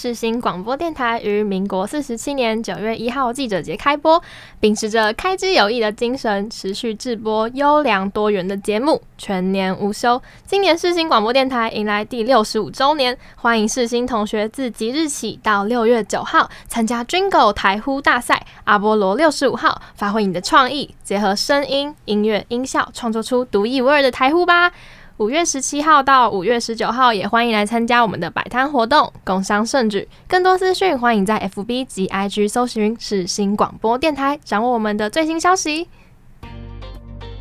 世新广播电台于民国四十七年九月一号记者节开播，秉持着开机有益的精神，持续制播优良多元的节目，全年无休。今年世新广播电台迎来第六十五周年，欢迎世新同学自即日起到六月九号参加 Jingle 台呼大赛，阿波罗六十五号，发挥你的创意，结合声音、音乐、音效，创作出独一无二的台呼吧。五月十七号到五月十九号，也欢迎来参加我们的摆摊活动，共襄盛举。更多资讯，欢迎在 FB 及 IG 搜寻世新广播电台，掌握我们的最新消息。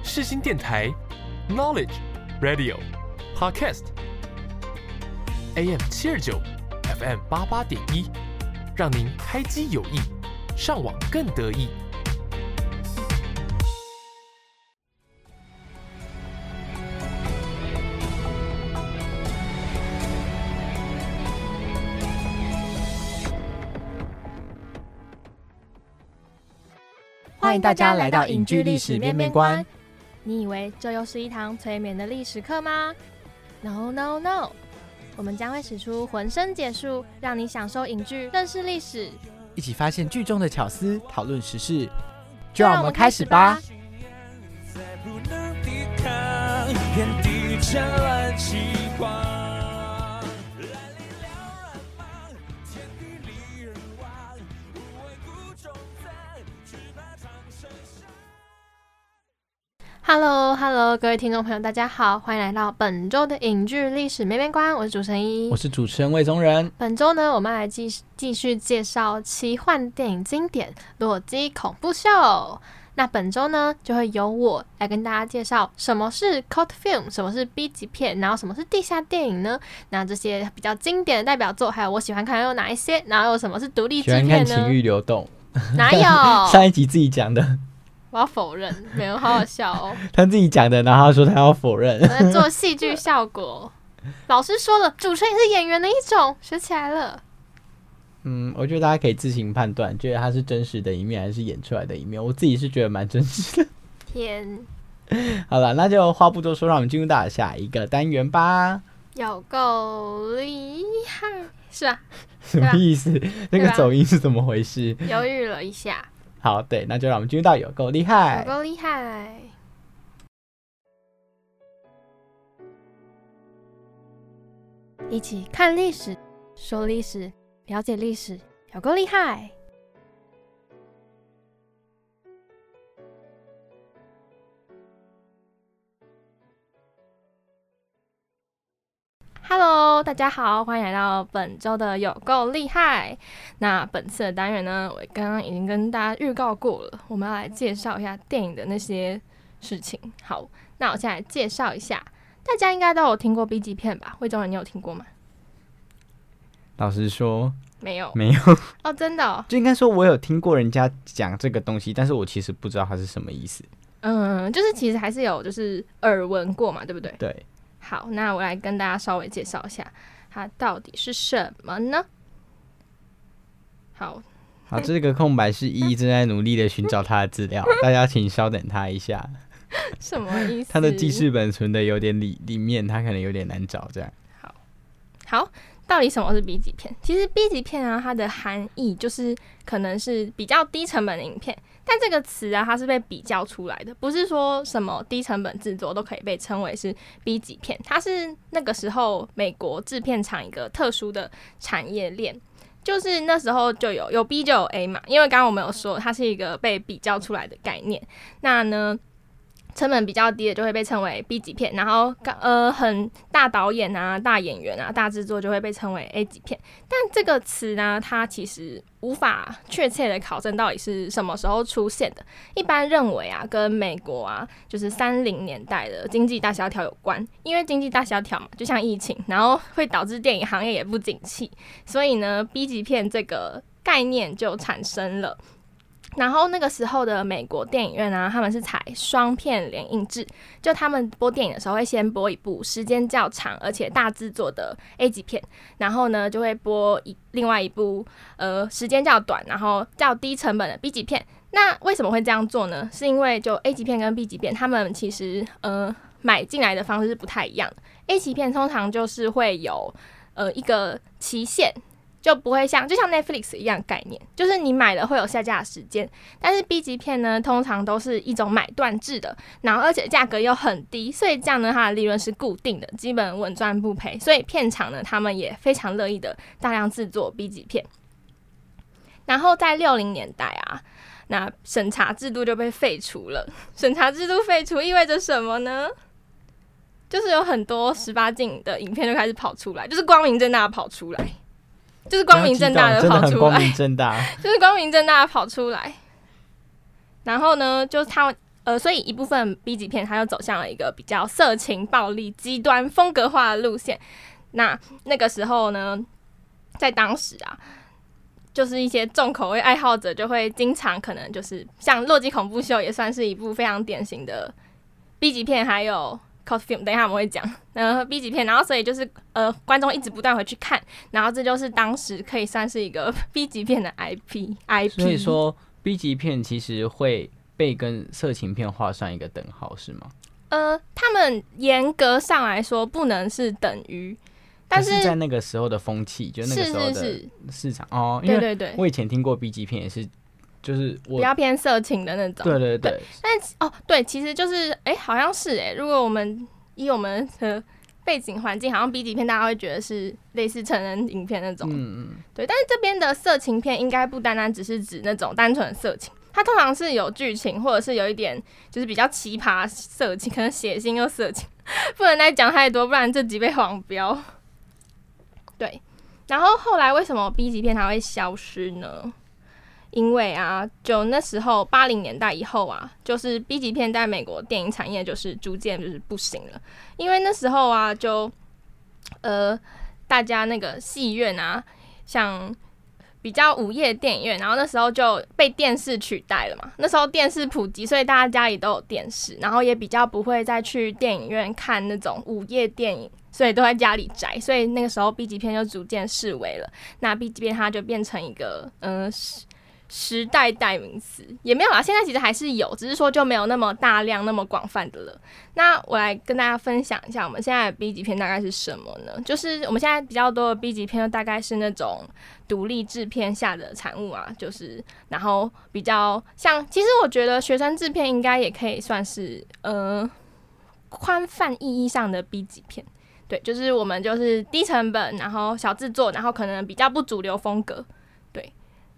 世新电台，Knowledge Radio Podcast，AM 七二九，FM 八八点一，让您开机有益，上网更得意。欢迎大家来到影剧历史面面观。你以为这又是一堂催眠的历史课吗？No No No！我们将会使出浑身解数，让你享受影剧，认识历史，一起发现剧中的巧思，讨论时事。就让我们开始吧。Hello，Hello，各位听众朋友，大家好，欢迎来到本周的影剧历史面面观。我是主持人一，我是主持人魏宗仁。本周呢，我们来继继续介绍奇幻电影经典《裸机恐怖秀》。那本周呢，就会由我来跟大家介绍什么是 Cult Film，什么是 B 级片，然后什么是地下电影呢？那这些比较经典的代表作，还有我喜欢看有哪一些？然后有什么是独立制片呢？情欲流动？哪有？上一集自己讲的。我要否认，没有，好好笑哦。他自己讲的，然后他说他要否认。我在做戏剧效果。老师说了，主持人也是演员的一种，学起来了。嗯，我觉得大家可以自行判断，觉得他是真实的一面还是演出来的一面。我自己是觉得蛮真实的。天。好了，那就话不多说，让我们进入到下一个单元吧。有够厉害，是吧？什么意思？那个走音是怎么回事？犹豫了一下。好，对，那就让我们进入到有够厉害，有够厉害，一起看历史，说历史，了解历史，有够厉害。Hello，大家好，欢迎来到本周的有够厉害。那本次的单元呢，我刚刚已经跟大家预告过了，我们要来介绍一下电影的那些事情。好，那我现在介绍一下，大家应该都有听过 B 级片吧？魏忠仁，你有听过吗？老实说，没有，没有哦，真的，就应该说，我有听过人家讲这个东西，但是我其实不知道它是什么意思。嗯，就是其实还是有，就是耳闻过嘛，对不对？对。好，那我来跟大家稍微介绍一下，它到底是什么呢？好，好，这个空白是一正在努力的寻找他的资料，大家请稍等他一下。什么意思？他的记事本存的有点里里面，他可能有点难找，这样。好，好。到底什么是 B 级片？其实 B 级片啊，它的含义就是可能是比较低成本的影片。但这个词啊，它是被比较出来的，不是说什么低成本制作都可以被称为是 B 级片。它是那个时候美国制片厂一个特殊的产业链，就是那时候就有有 B 就有 A 嘛。因为刚刚我们有说，它是一个被比较出来的概念。那呢？成本比较低的就会被称为 B 级片，然后呃很大导演啊、大演员啊、大制作就会被称为 A 级片。但这个词呢，它其实无法确切的考证到底是什么时候出现的。一般认为啊，跟美国啊就是三零年代的经济大萧条有关，因为经济大萧条嘛，就像疫情，然后会导致电影行业也不景气，所以呢，B 级片这个概念就产生了。然后那个时候的美国电影院啊，他们是采双片联映制，就他们播电影的时候会先播一部时间较长而且大制作的 A 级片，然后呢就会播一另外一部呃时间较短然后较低成本的 B 级片。那为什么会这样做呢？是因为就 A 级片跟 B 级片，他们其实呃买进来的方式是不太一样。A 级片通常就是会有呃一个期限。就不会像就像 Netflix 一样概念，就是你买了会有下架时间。但是 B 级片呢，通常都是一种买断制的，然后而且价格又很低，所以这样呢，它的利润是固定的，基本稳赚不赔。所以片场呢，他们也非常乐意的大量制作 B 级片。然后在六零年代啊，那审查制度就被废除了。审查制度废除意味着什么呢？就是有很多十八禁的影片就开始跑出来，就是光明正大的跑出来，就是光明正大的跑出来，光明正大，就是光明正大的跑出来。然后呢，就是他呃，所以一部分 B 级片，它又走向了一个比较色情、暴力、极端、风格化的路线。那那个时候呢，在当时啊，就是一些重口味爱好者就会经常可能就是像《洛基恐怖秀》也算是一部非常典型的 B 级片，还有。Cult film，等一下我们会讲，然后 B 级片，然后所以就是呃，观众一直不断回去看，然后这就是当时可以算是一个 B 级片的 IP，IP。所以说 B 级片其实会被跟色情片画上一个等号，是吗？呃，他们严格上来说不能是等于，但是在那个时候的风气，就那个时候的市场哦，对对对，我以前听过 B 级片也是。就是比较偏色情的那种，对对对。但哦，对，其实就是哎，好像是哎。如果我们以我们的背景环境，好像 B 级片大家会觉得是类似成人影片那种，嗯嗯。对，但是这边的色情片应该不单单只是指那种单纯色情，它通常是有剧情，或者是有一点就是比较奇葩色情，可能血腥又色情，不能再讲太多，不然这集被黄标。对，然后后来为什么 B 级片它会消失呢？因为啊，就那时候八零年代以后啊，就是 B 级片在美国电影产业就是逐渐就是不行了。因为那时候啊，就呃，大家那个戏院啊，像比较午夜电影院，然后那时候就被电视取代了嘛。那时候电视普及，所以大家家里都有电视，然后也比较不会再去电影院看那种午夜电影，所以都在家里宅。所以那个时候 B 级片就逐渐式微了。那 B 级片它就变成一个嗯。时代代名词也没有啦，现在其实还是有，只是说就没有那么大量、那么广泛的了。那我来跟大家分享一下，我们现在的 B 级片大概是什么呢？就是我们现在比较多的 B 级片，大概是那种独立制片下的产物啊，就是然后比较像，其实我觉得学生制片应该也可以算是呃宽泛意义上的 B 级片，对，就是我们就是低成本，然后小制作，然后可能比较不主流风格，对，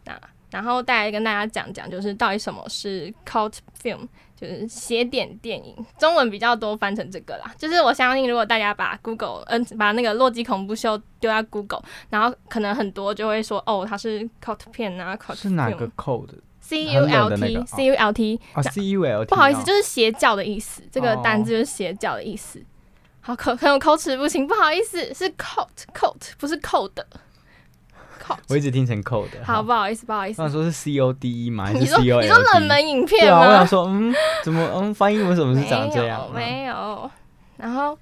那。然后再来跟大家讲讲，就是到底什么是 cult film，就是邪点电影，中文比较多翻成这个啦。就是我相信，如果大家把 Google，嗯，把那个《洛基恐怖秀》丢在 Google，然后可能很多就会说，哦，它是 cult 片啊，cult 是哪个 cult？C U L T，C U L T，啊，C U L T，不好意思，就是邪教的意思，这个单字就是邪教的意思。好口很有口齿不清，不好意思，是 cult，cult 不是 code。我一直听成 code，好不好意思，不好意思。我说是 C O D E 吗？还是 C O L？你说冷门影片吗？我想说，嗯，怎么，嗯，翻译为什么是长这样？没有。然后，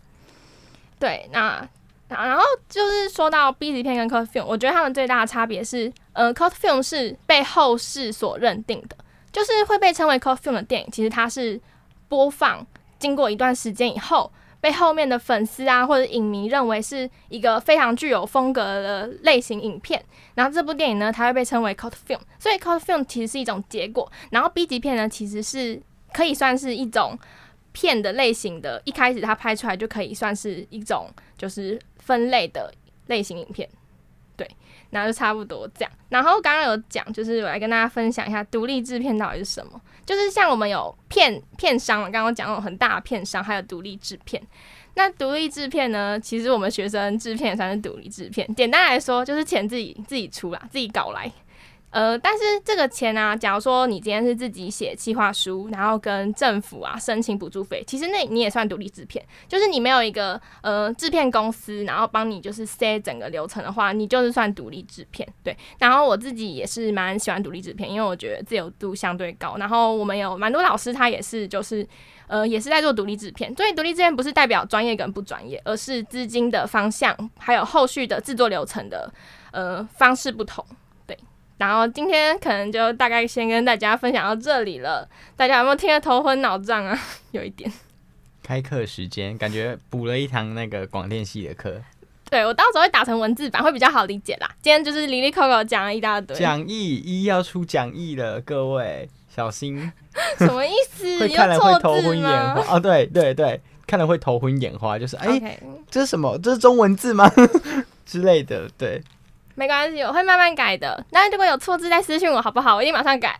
对，那然后就是说到 B 级片跟 cult film，我觉得他们最大的差别是，呃，cult film 是被后世所认定的，就是会被称为 cult film 的电影，其实它是播放经过一段时间以后。被后面的粉丝啊或者影迷认为是一个非常具有风格的类型影片，然后这部电影呢，它会被称为 cult film，所以 cult film 其实是一种结果。然后 B 级片呢，其实是可以算是一种片的类型的，一开始它拍出来就可以算是一种就是分类的类型影片。对，然后就差不多这样。然后刚刚有讲，就是我来跟大家分享一下独立制片到底是什么。就是像我们有片片商嘛，刚刚讲那种很大的片商，还有独立制片。那独立制片呢，其实我们学生制片也算是独立制片。简单来说，就是钱自己自己出啦，自己搞来。呃，但是这个钱呢，假如说你今天是自己写企划书，然后跟政府啊申请补助费，其实那你也算独立制片，就是你没有一个呃制片公司，然后帮你就是 set 整个流程的话，你就是算独立制片。对，然后我自己也是蛮喜欢独立制片，因为我觉得自由度相对高。然后我们有蛮多老师，他也是就是呃也是在做独立制片，所以独立制片不是代表专业跟不专业，而是资金的方向还有后续的制作流程的呃方式不同。然后今天可能就大概先跟大家分享到这里了，大家有没有听得头昏脑胀啊？有一点。开课时间，感觉补了一堂那个广电系的课。对我到时候会打成文字版，会比较好理解啦。今天就是离离扣扣讲了一大堆，讲义一要出讲义了，各位小心，什么意思？会有看了会头昏眼吗花。哦，对对对，看了会头昏眼花，就是哎、这是什么？这是中文字吗？之类的，对。没关系，我会慢慢改的。那如果有错字再私信我好不好？我一定马上改。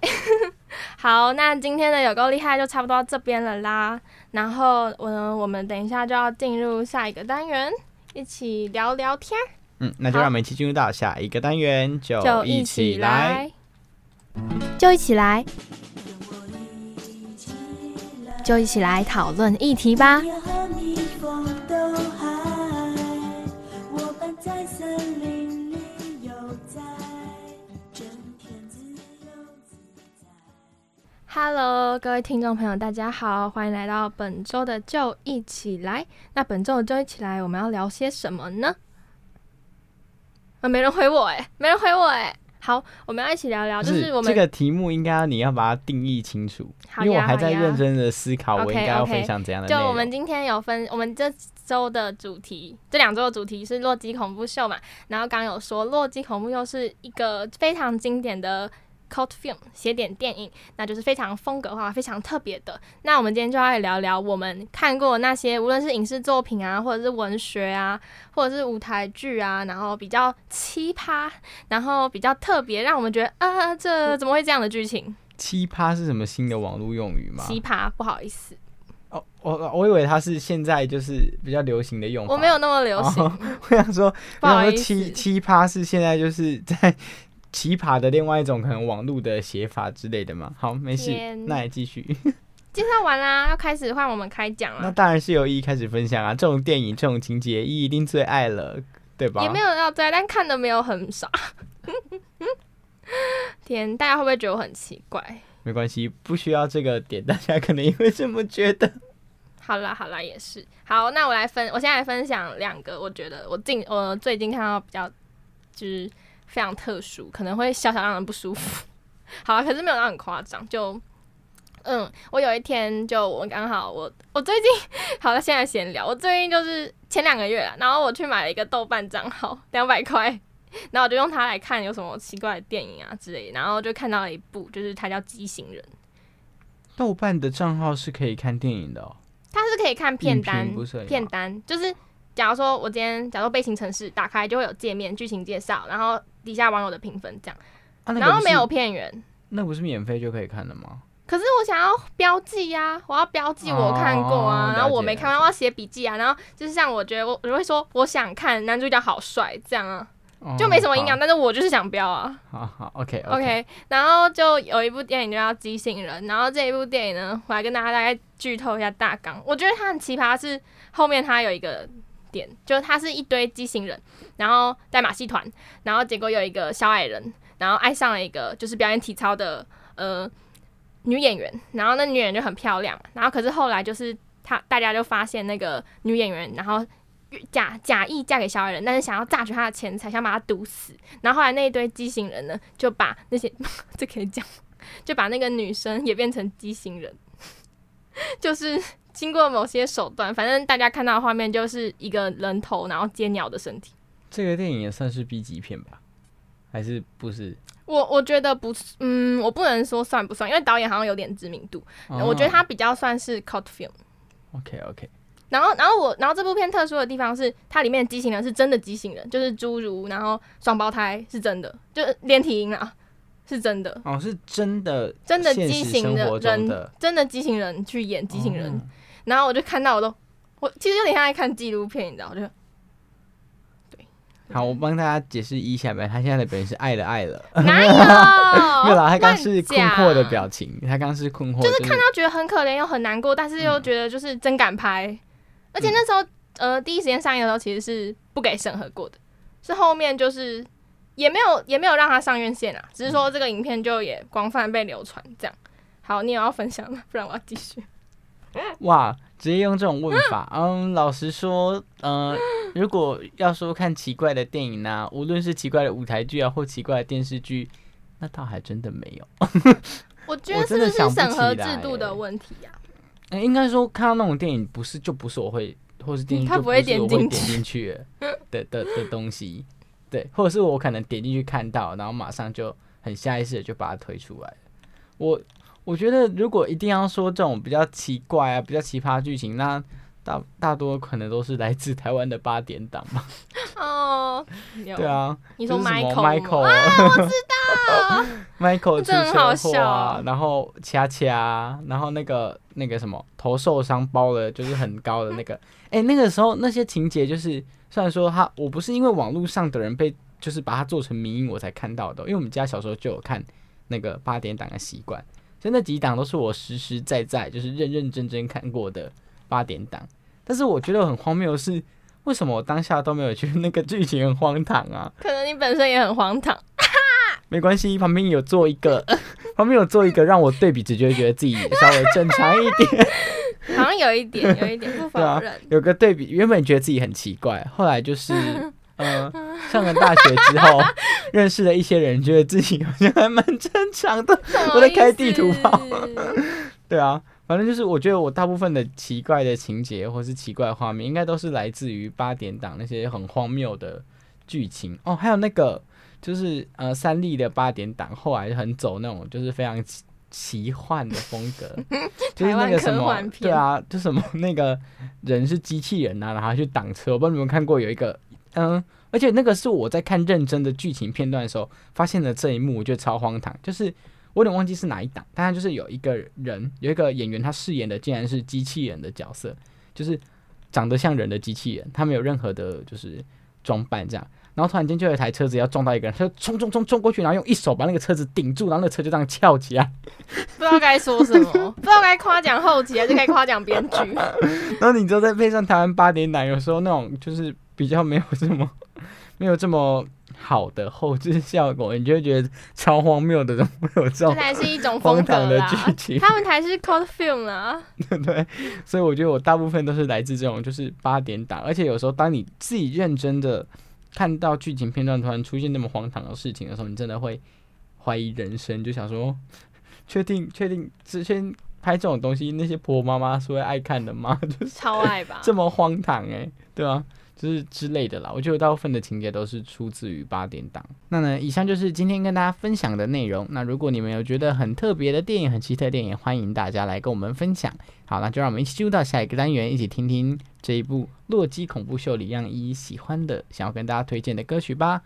好，那今天的有够厉害就差不多到这边了啦。然后我呢，我们等一下就要进入下一个单元，一起聊聊天儿，嗯，那就让我们一起进入到下一个单元，就就一一起。来，就一起来，就一起来讨论议题吧。Hello，各位听众朋友，大家好，欢迎来到本周的就一起来。那本周的就一起来，我们要聊些什么呢？啊，没人回我哎、没人回我哎、好，我们要一起聊聊，不就是我们这个题目应该你要把它定义清楚，好因为我还在认真的思考我应该要分享怎样的内就。我们今天有分，我们这周的主题，这两周的主题是洛基恐怖秀嘛。然后刚刚有说，洛基恐怖秀是一个非常经典的 cult film 写点电影，那就是非常风格化、非常特别的。那我们今天就要来聊聊我们看过那些，无论是影视作品啊，或者是文学啊，或者是舞台剧啊，然后比较奇葩，然后比较特别，让我们觉得啊，这怎么会这样的剧情？奇葩是什么新的网络用语吗？奇葩，不好意思，哦，我我以为它是现在就是比较流行的用法。我没有那么流行。哦我想说，我想说不好意思奇奇葩是现在就是在奇葩的另外一种可能网络的写法之类的嘛。好，没事，那也继续。介绍完啦，要开始换我们开讲了。那当然是由一开始分享啊，这种电影这种情节，一一定最爱了，对吧？也没有要追，但看的没有很少。天，大家会不会觉得我很奇怪？没关系，不需要这个点，大家可能也会这么觉得。好啦好啦，也是。好，那我来分，我现在来分享两个，我觉得我近我最近看到比较就是非常特殊，可能会小小让人不舒服。好啊，可是没有到很夸张，就。嗯，我有一天就我刚好我我最近好了，现在闲聊。我最近就是前两个月了，然后我去买了一个豆瓣账号，两百块，然后我就用它来看有什么奇怪的电影啊之类，然后就看到了一部，就是它叫《畸形人》，豆瓣的账号是可以看电影的哦。它是可以看片单片单就是假如说我今天假如说悲情城市打开就会有界面剧情介绍，然后底下网友的评分这样，啊，那个然后没有，片源。那不是免费就可以看的吗？可是我想要标记呀、我要标记我看过啊，哦然后我没看完，我要写笔记啊，然后就是像我觉得我我就会说我想看男主角好帅这样啊，就没什么营养，但是我就是想标啊。好好，OK OK，然后就有一部电影就叫《畸形人》，然后这一部电影呢，我来跟大家大概剧透一下大纲。我觉得它很奇葩，是后面它有一个点，就是它是一堆畸形人，然后在马戏团，然后结果有一个小矮人，然后爱上了一个就是表演体操的呃女演员，然后那女演员就很漂亮，然后可是后来就是他大家就发现那个女演员，然后假假意嫁给小矮人，但是想要榨取他的钱财，想把他毒死。然后后来那一堆畸形人呢，就把那些 这可以讲，就把那个女生也变成畸形人，就是经过某些手段，反正大家看到的画面就是一个人头，然后接鸟的身体。这个电影也算是 B 级片吧？还是不是？我我觉得不是，嗯，我不能说算不算，因为导演好像有点知名度，我觉得他比较算是 cult film。OK OK，然后，然后我，然后这部片特殊的地方是，它里面的畸形人是真的畸形人，就是侏儒，然后双胞胎是真的，就是连体婴啊，是真的，哦，是真的，真的畸形的人，真的畸形人去演畸形人。哦然后我就看到我都，我其实有点像在看纪录片，你知道，我就好，我帮大家解释一下呗。他现在的本人是爱了爱了，哪有？没有啦，他刚是困惑的表情，他刚是困惑，就是看到觉得很可怜又很难过，但是又觉得就是真敢拍。而且那时候，呃，第一时间上映的时候其实是不给审核过的，是后面就是也没有也没有让他上院线啊，只是说这个影片就也广泛被流传这样。好，你有要分享吗？不然我要继续。哇，直接用这种问法，嗯，老实说，呃，如果要说看奇怪的电影呢、无论是奇怪的舞台剧啊，或奇怪的电视剧，那倒还真的没有。我觉得是我真的不是审核制度的欸问题呀、呃应该说看到那种电影，不是就不是我会或是电视剧不会是我会点点进去进去的的的的东西，对，或者是我可能点进去看到，然后马上就很下意识的就把它推出来了。我我觉得如果一定要说这种比较奇怪啊、比较奇葩剧情，那大大多可能都是来自台湾的八点档吧。哦，对，啊，你说就是什么 Michael Michael 啊，我知道 Michael 出车祸啊，然后掐掐，然后那个那个什么头受伤包了，就是很高的那个，哎、那个时候那些情节就是，虽然说他我不是因为网络上的人被就是把它做成迷音我才看到的，因为我们家小时候就有看那个八点档的习惯，所以那几档都是我实实在在就是认认真真看过的八点档。但是我觉得很荒谬的是，为什么我当下都没有觉得那个剧情很荒唐啊？可能你本身也很荒唐。没关系，旁边有做一个，旁边有做一个让我对比，直觉得觉得自己稍微正常一点。好像有一点，有一点不否 对啊认。有个对比，原本觉得自己很奇怪，后来就是，呃，上了大学之后，认识了一些人，觉得自己好像还蛮正常的。我在开地图炮对啊，反正就是我觉得我大部分的奇怪的情节或是奇怪的画面，应该都是来自于八点档那些很荒谬的剧情哦。还有那个就是呃三立的八点档，后来很走那种就是非常奇奇幻的风格，就是那个什么对啊，就什么那个人是机器人啊，然后去挡车，我不知道你们看过有一个嗯。而且那个是我在看认真的剧情片段的时候发现的这一幕，我觉得超荒唐。就是我有点忘记是哪一档，但他就是有一个人，有一个演员，他饰演的竟然是机器人的角色，就是长得像人的机器人，他没有任何的就是装扮这样。然后突然间就有一台车子要撞到一个人，他就冲冲冲冲过去，然后用一手把那个车子顶住，然后那个车就这样翘起来。不知道该说什么，不知道该夸奖后期还是该夸奖 编剧。然后你知道再配上台湾八点档，有时候那种就是比较没有这么 没有这么好的后置效果，你就会觉得超荒谬的，怎么会有这种这种才是一种荒风格唐的剧。情？他们才是 cult film 啦，对，所以我觉得我大部分都是来自这种就是八点档，而且有时候当你自己认真的看到剧情片段突然出现那么荒唐的事情的时候，你真的会怀疑人生，就想说，确定确定之前拍这种东西，那些婆婆妈妈是会爱看的吗？就是超爱吧？这么荒唐哎、对啊、就是之类的啦，我觉得大部分的情节都是出自于八点档。那呢，以上就是今天跟大家分享的内容。那如果你们有觉得很特别的电影、很奇特的电影，欢迎大家来跟我们分享。好，那就让我们一起进入到下一个单元，一起听听这一部《洛基恐怖秀》里让依依喜欢的、想要跟大家推荐的歌曲吧。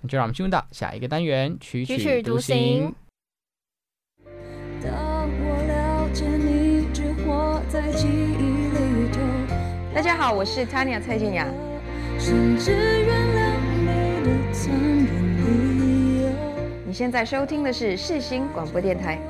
那就让我们进入到下一个单元，曲曲曲独行行。当我了解你，只活在记忆里头，大家好，我是 Tanya 蔡健雅。甚至原谅你的残忍理由。你现在收听的是世新广播电台。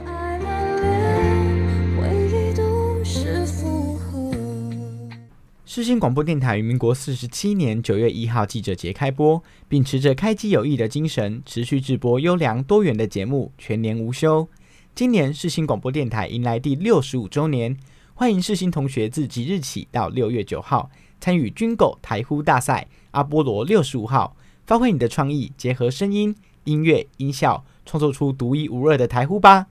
世新广播电台于民国四十七年九月一号记者节开播，秉持着开机有益的精神，持续制播优良多元的节目，全年无休。今年世新广播电台迎来第六十五周年，欢迎世新同学自即日起到六月九号参与军狗台呼大赛阿波罗六十五号，发挥你的创意，结合声音、音乐、音效，创作出独一无二的台呼吧。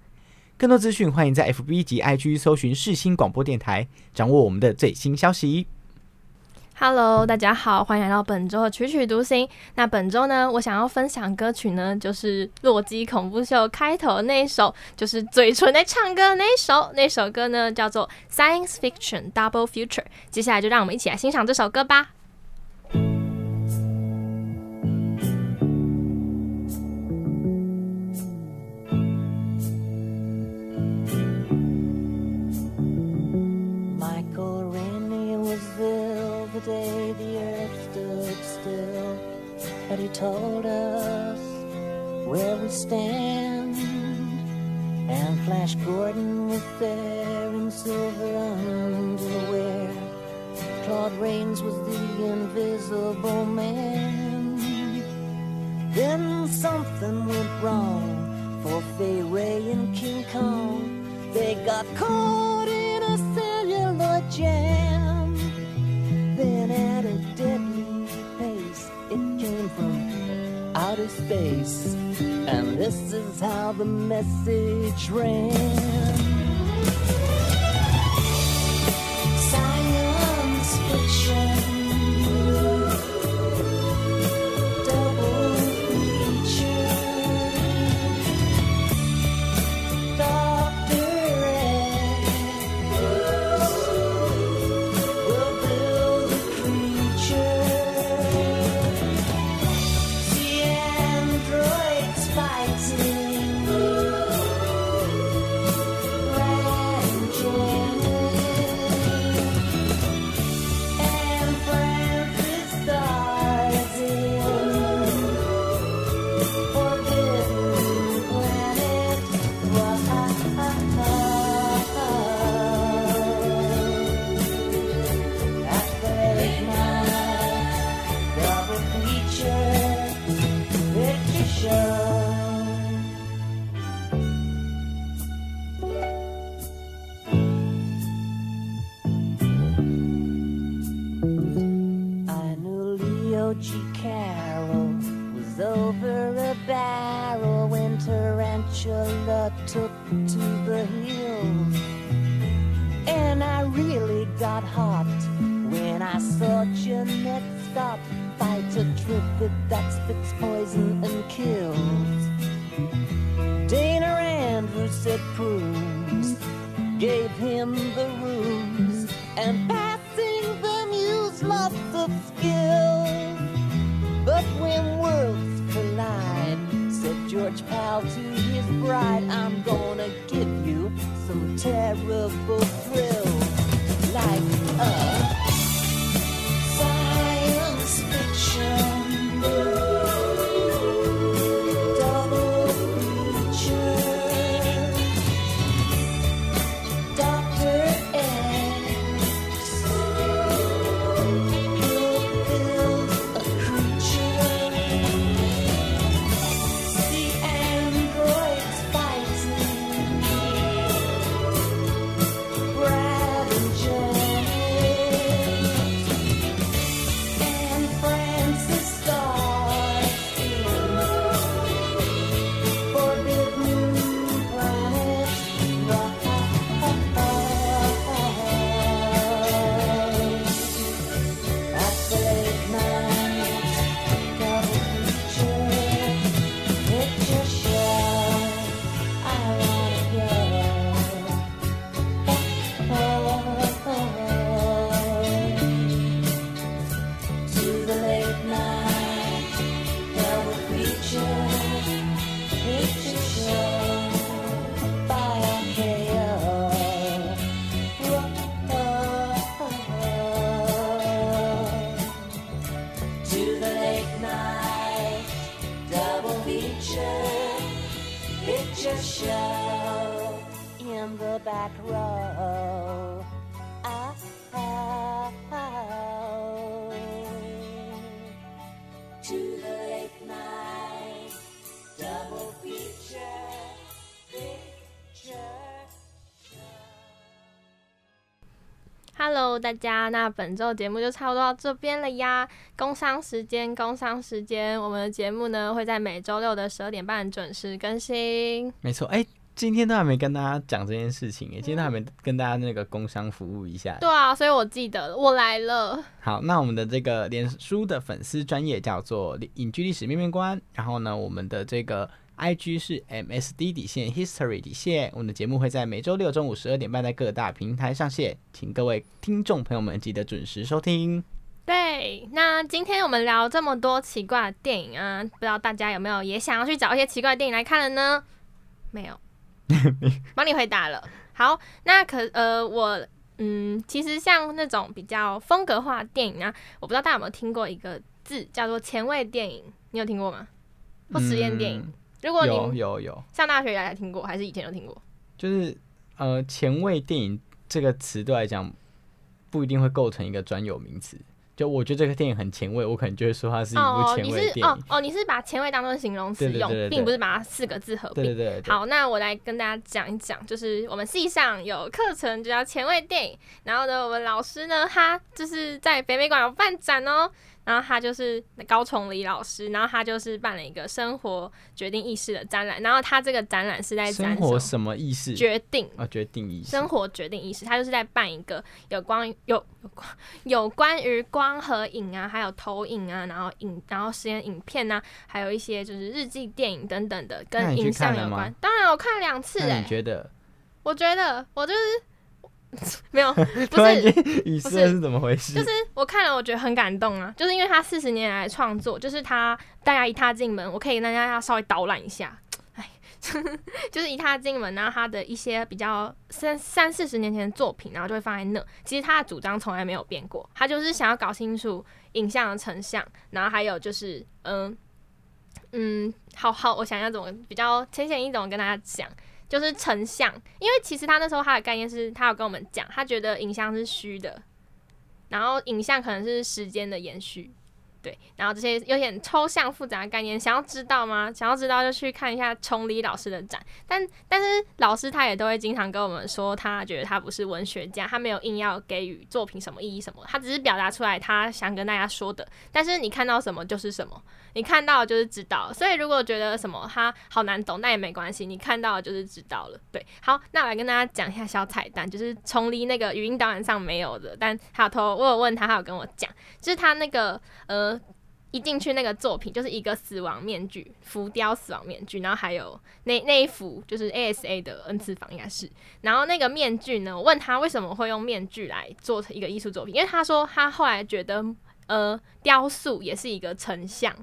更多资讯，欢迎在 FB 及 IG 搜寻世新广播电台，掌握我们的最新消息。Hello，大家好，欢迎来到本周的曲曲独行。那本周呢，我想要分享歌曲呢，就是《洛基恐怖秀》开头那一首，就是嘴唇在唱歌的那一首。那首歌呢叫做《Science Fiction Double Future》。接下来就让我们一起来欣赏这首歌吧。Day the earth stood still, but he told us where we stand. And Flash Gordon was there in silver underwear. Claude Rains was the invisible man. Then something went wrong for Fay Ray and King Kong. They got caught in a celluloid jam. Then at a deadly pace, it came from outer space. And this is how the message ran. it's all Hello，大家，那本周节目就差不多到这边了呀。工商时间，工商时间，我们的节目呢会在每周六的十二点半准时更新。没错，哎、今天都还没跟大家讲这件事情，哎，今天都还没跟大家那个工商服务一下。对啊，所以我记得我来了。好，那我们的这个脸书的粉丝专业叫做“隐居历史面面观”，然后呢，我们的这个 IG 是 MSD 底线 History 底线。我们的节目会在每周六中午十二点半在各大平台上线，请各位听众朋友们记得准时收听。对，那今天我们聊这么多奇怪的电影啊，不知道大家有没有也想要去找一些奇怪的电影来看了呢？没有，帮你回答了。好，那可呃，我嗯，其实像那种比较风格化的电影啊，我不知道大家有没有听过一个字叫做前卫电影，你有听过吗？或实验电影？嗯如果有你有有，上大学以来听过，还是以前有听过？就是呃，前卫电影这个词对我来讲不一定会构成一个专有名词。就我觉得这个电影很前卫，我可能就会说它是一部哦，你前卫电影。是哦哦，你是把前卫当做形容词用，并不是把它四个字合并。对对对对，好，那我来跟大家讲一讲，就是我们系上有课程就叫前卫电影，然后呢，我们老师呢，他就是在北美馆有办展哦，然后他就是高崇礼老师，然后他就是办了一个生活决定意识的展览，然后他这个展览是在生活什么意识？决定。啊，决定意识。生活决定意识，他就是在办一个有关有有关有关于光和影啊，还有投影啊，然后影然后实验影片呐、还有一些就是日记电影等等的，跟影像有关。当然我看了两次那哎、你觉得我觉得我就是 没有，不是语不是塞是怎么回事？就是我看了，我觉得很感动啊，就是因为他四十年来创作，就是他大家一踏进门，我可以让大家稍微导览一下，哎，就是一踏进门，然后他的一些比较三三四十年前的作品，然后就会放在那。其实他的主张从来没有变过，他就是想要搞清楚影像的成像，然后还有就是嗯嗯，好好，我想要怎么比较浅显易懂地跟大家讲。就是成像，因为其实他那时候他的概念是，他有跟我们讲，他觉得影像是虚的，然后影像可能是时间的延续，对，然后这些有点抽象复杂的概念，想要知道吗？想要知道就去看一下崇礼老师的展。但但是老师他也都会经常跟我们说，他觉得他不是文学家，他没有硬要给予作品什么意义什么，他只是表达出来他想跟大家说的。但是你看到什么就是什么，你看到就是知道。所以如果觉得什么他好难懂，那也没关系，你看到就是知道了。对，好，那我来跟大家讲一下小彩蛋，就是崇礼那个语音导演上没有的，但他有偷我有问他，他有跟我讲，就是他那个呃。一进去那个作品就是一个死亡面具，浮雕死亡面具，然后还有那那一幅就是 ASA 的 N 次方应该是，然后那个面具呢，我问他为什么会用面具来做成一个艺术作品，因为他说他后来觉得呃雕塑也是一个成像，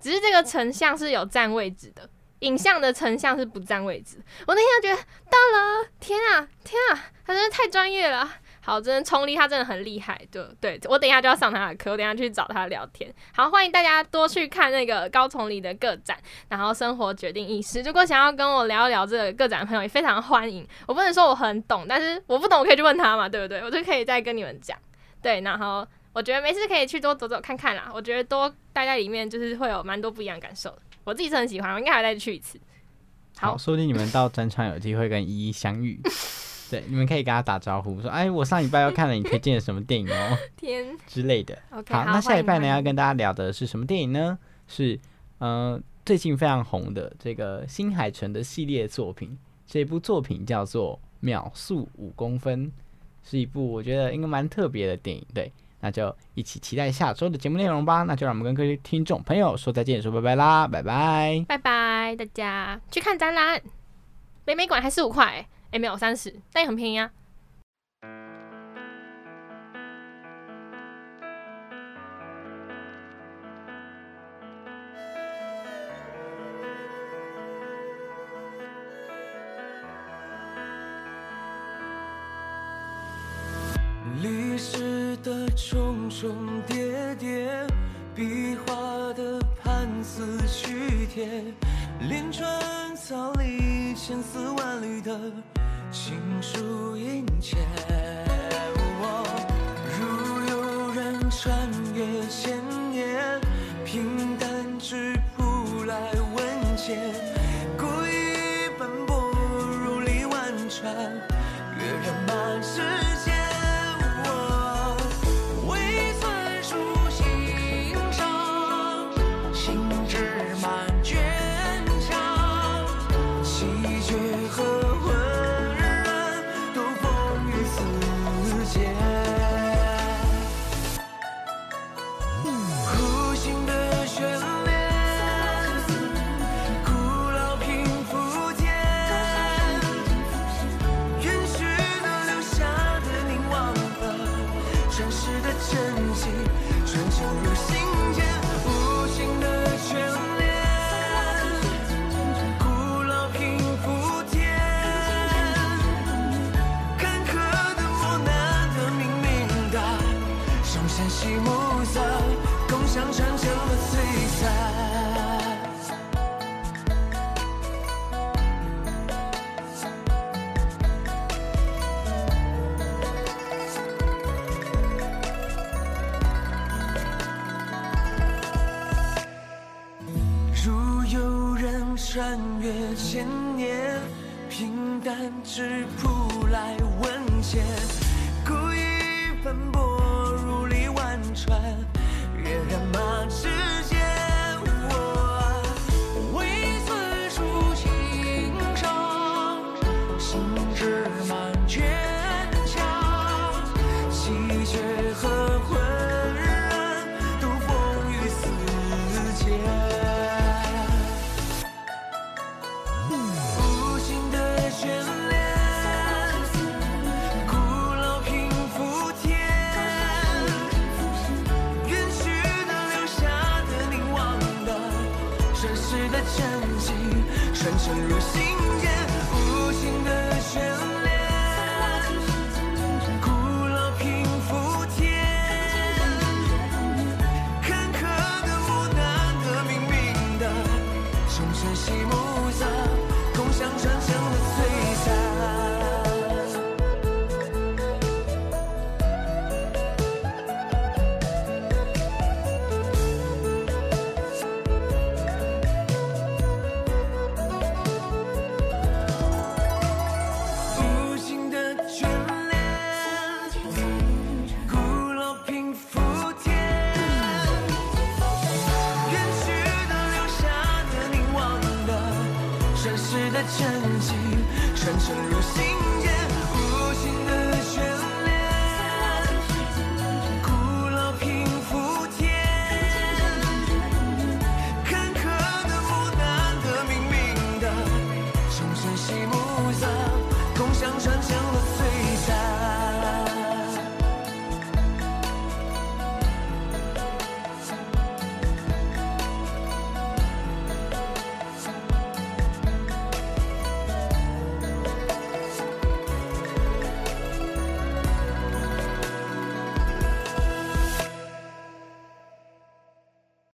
只是这个成像是有占位置的，影像的成像是不占位置。我那天就觉得到了，天啊天啊，他真的太专业了。好，真的冲力他真的很厉害，对对，我等一下就要上他的课，我等一下去找他聊天。好，欢迎大家多去看那个高崇礼的个展，然后生活决定意识。如果想要跟我聊一聊这个个展的朋友，也非常欢迎。我不能说我很懂，但是我不懂，我可以去问他嘛，对不对？我就可以再跟你们讲。对，然后我觉得没事可以去多走走看看啦。我觉得多待在里面，就是会有蛮多不一样的感受的。我自己是很喜欢，我应该还再去一次。好好，说不定你们到展场有机会跟依依相遇。对，你们可以跟他打招呼，说：“哎，我上礼拜又看了你推荐的什么电影哦 天之类的。” OK，好，那下礼拜呢要跟大家聊的是什么电影呢？是呃最近非常红的这个新海诚的系列作品，这部作品叫做《秒速五公分》，是一部我觉得应该蛮特别的电影。对，那就一起期待下周的节目内容吧。那就让我们跟各位听众朋友说再见，说拜拜啦，拜拜。拜拜，大家去看展览，北美馆还是五块，哎、欸，没有三十，但也很便宜啊。历史的重重叠叠，壁画的判词曲帖，连川草里千丝万缕的情书殷切。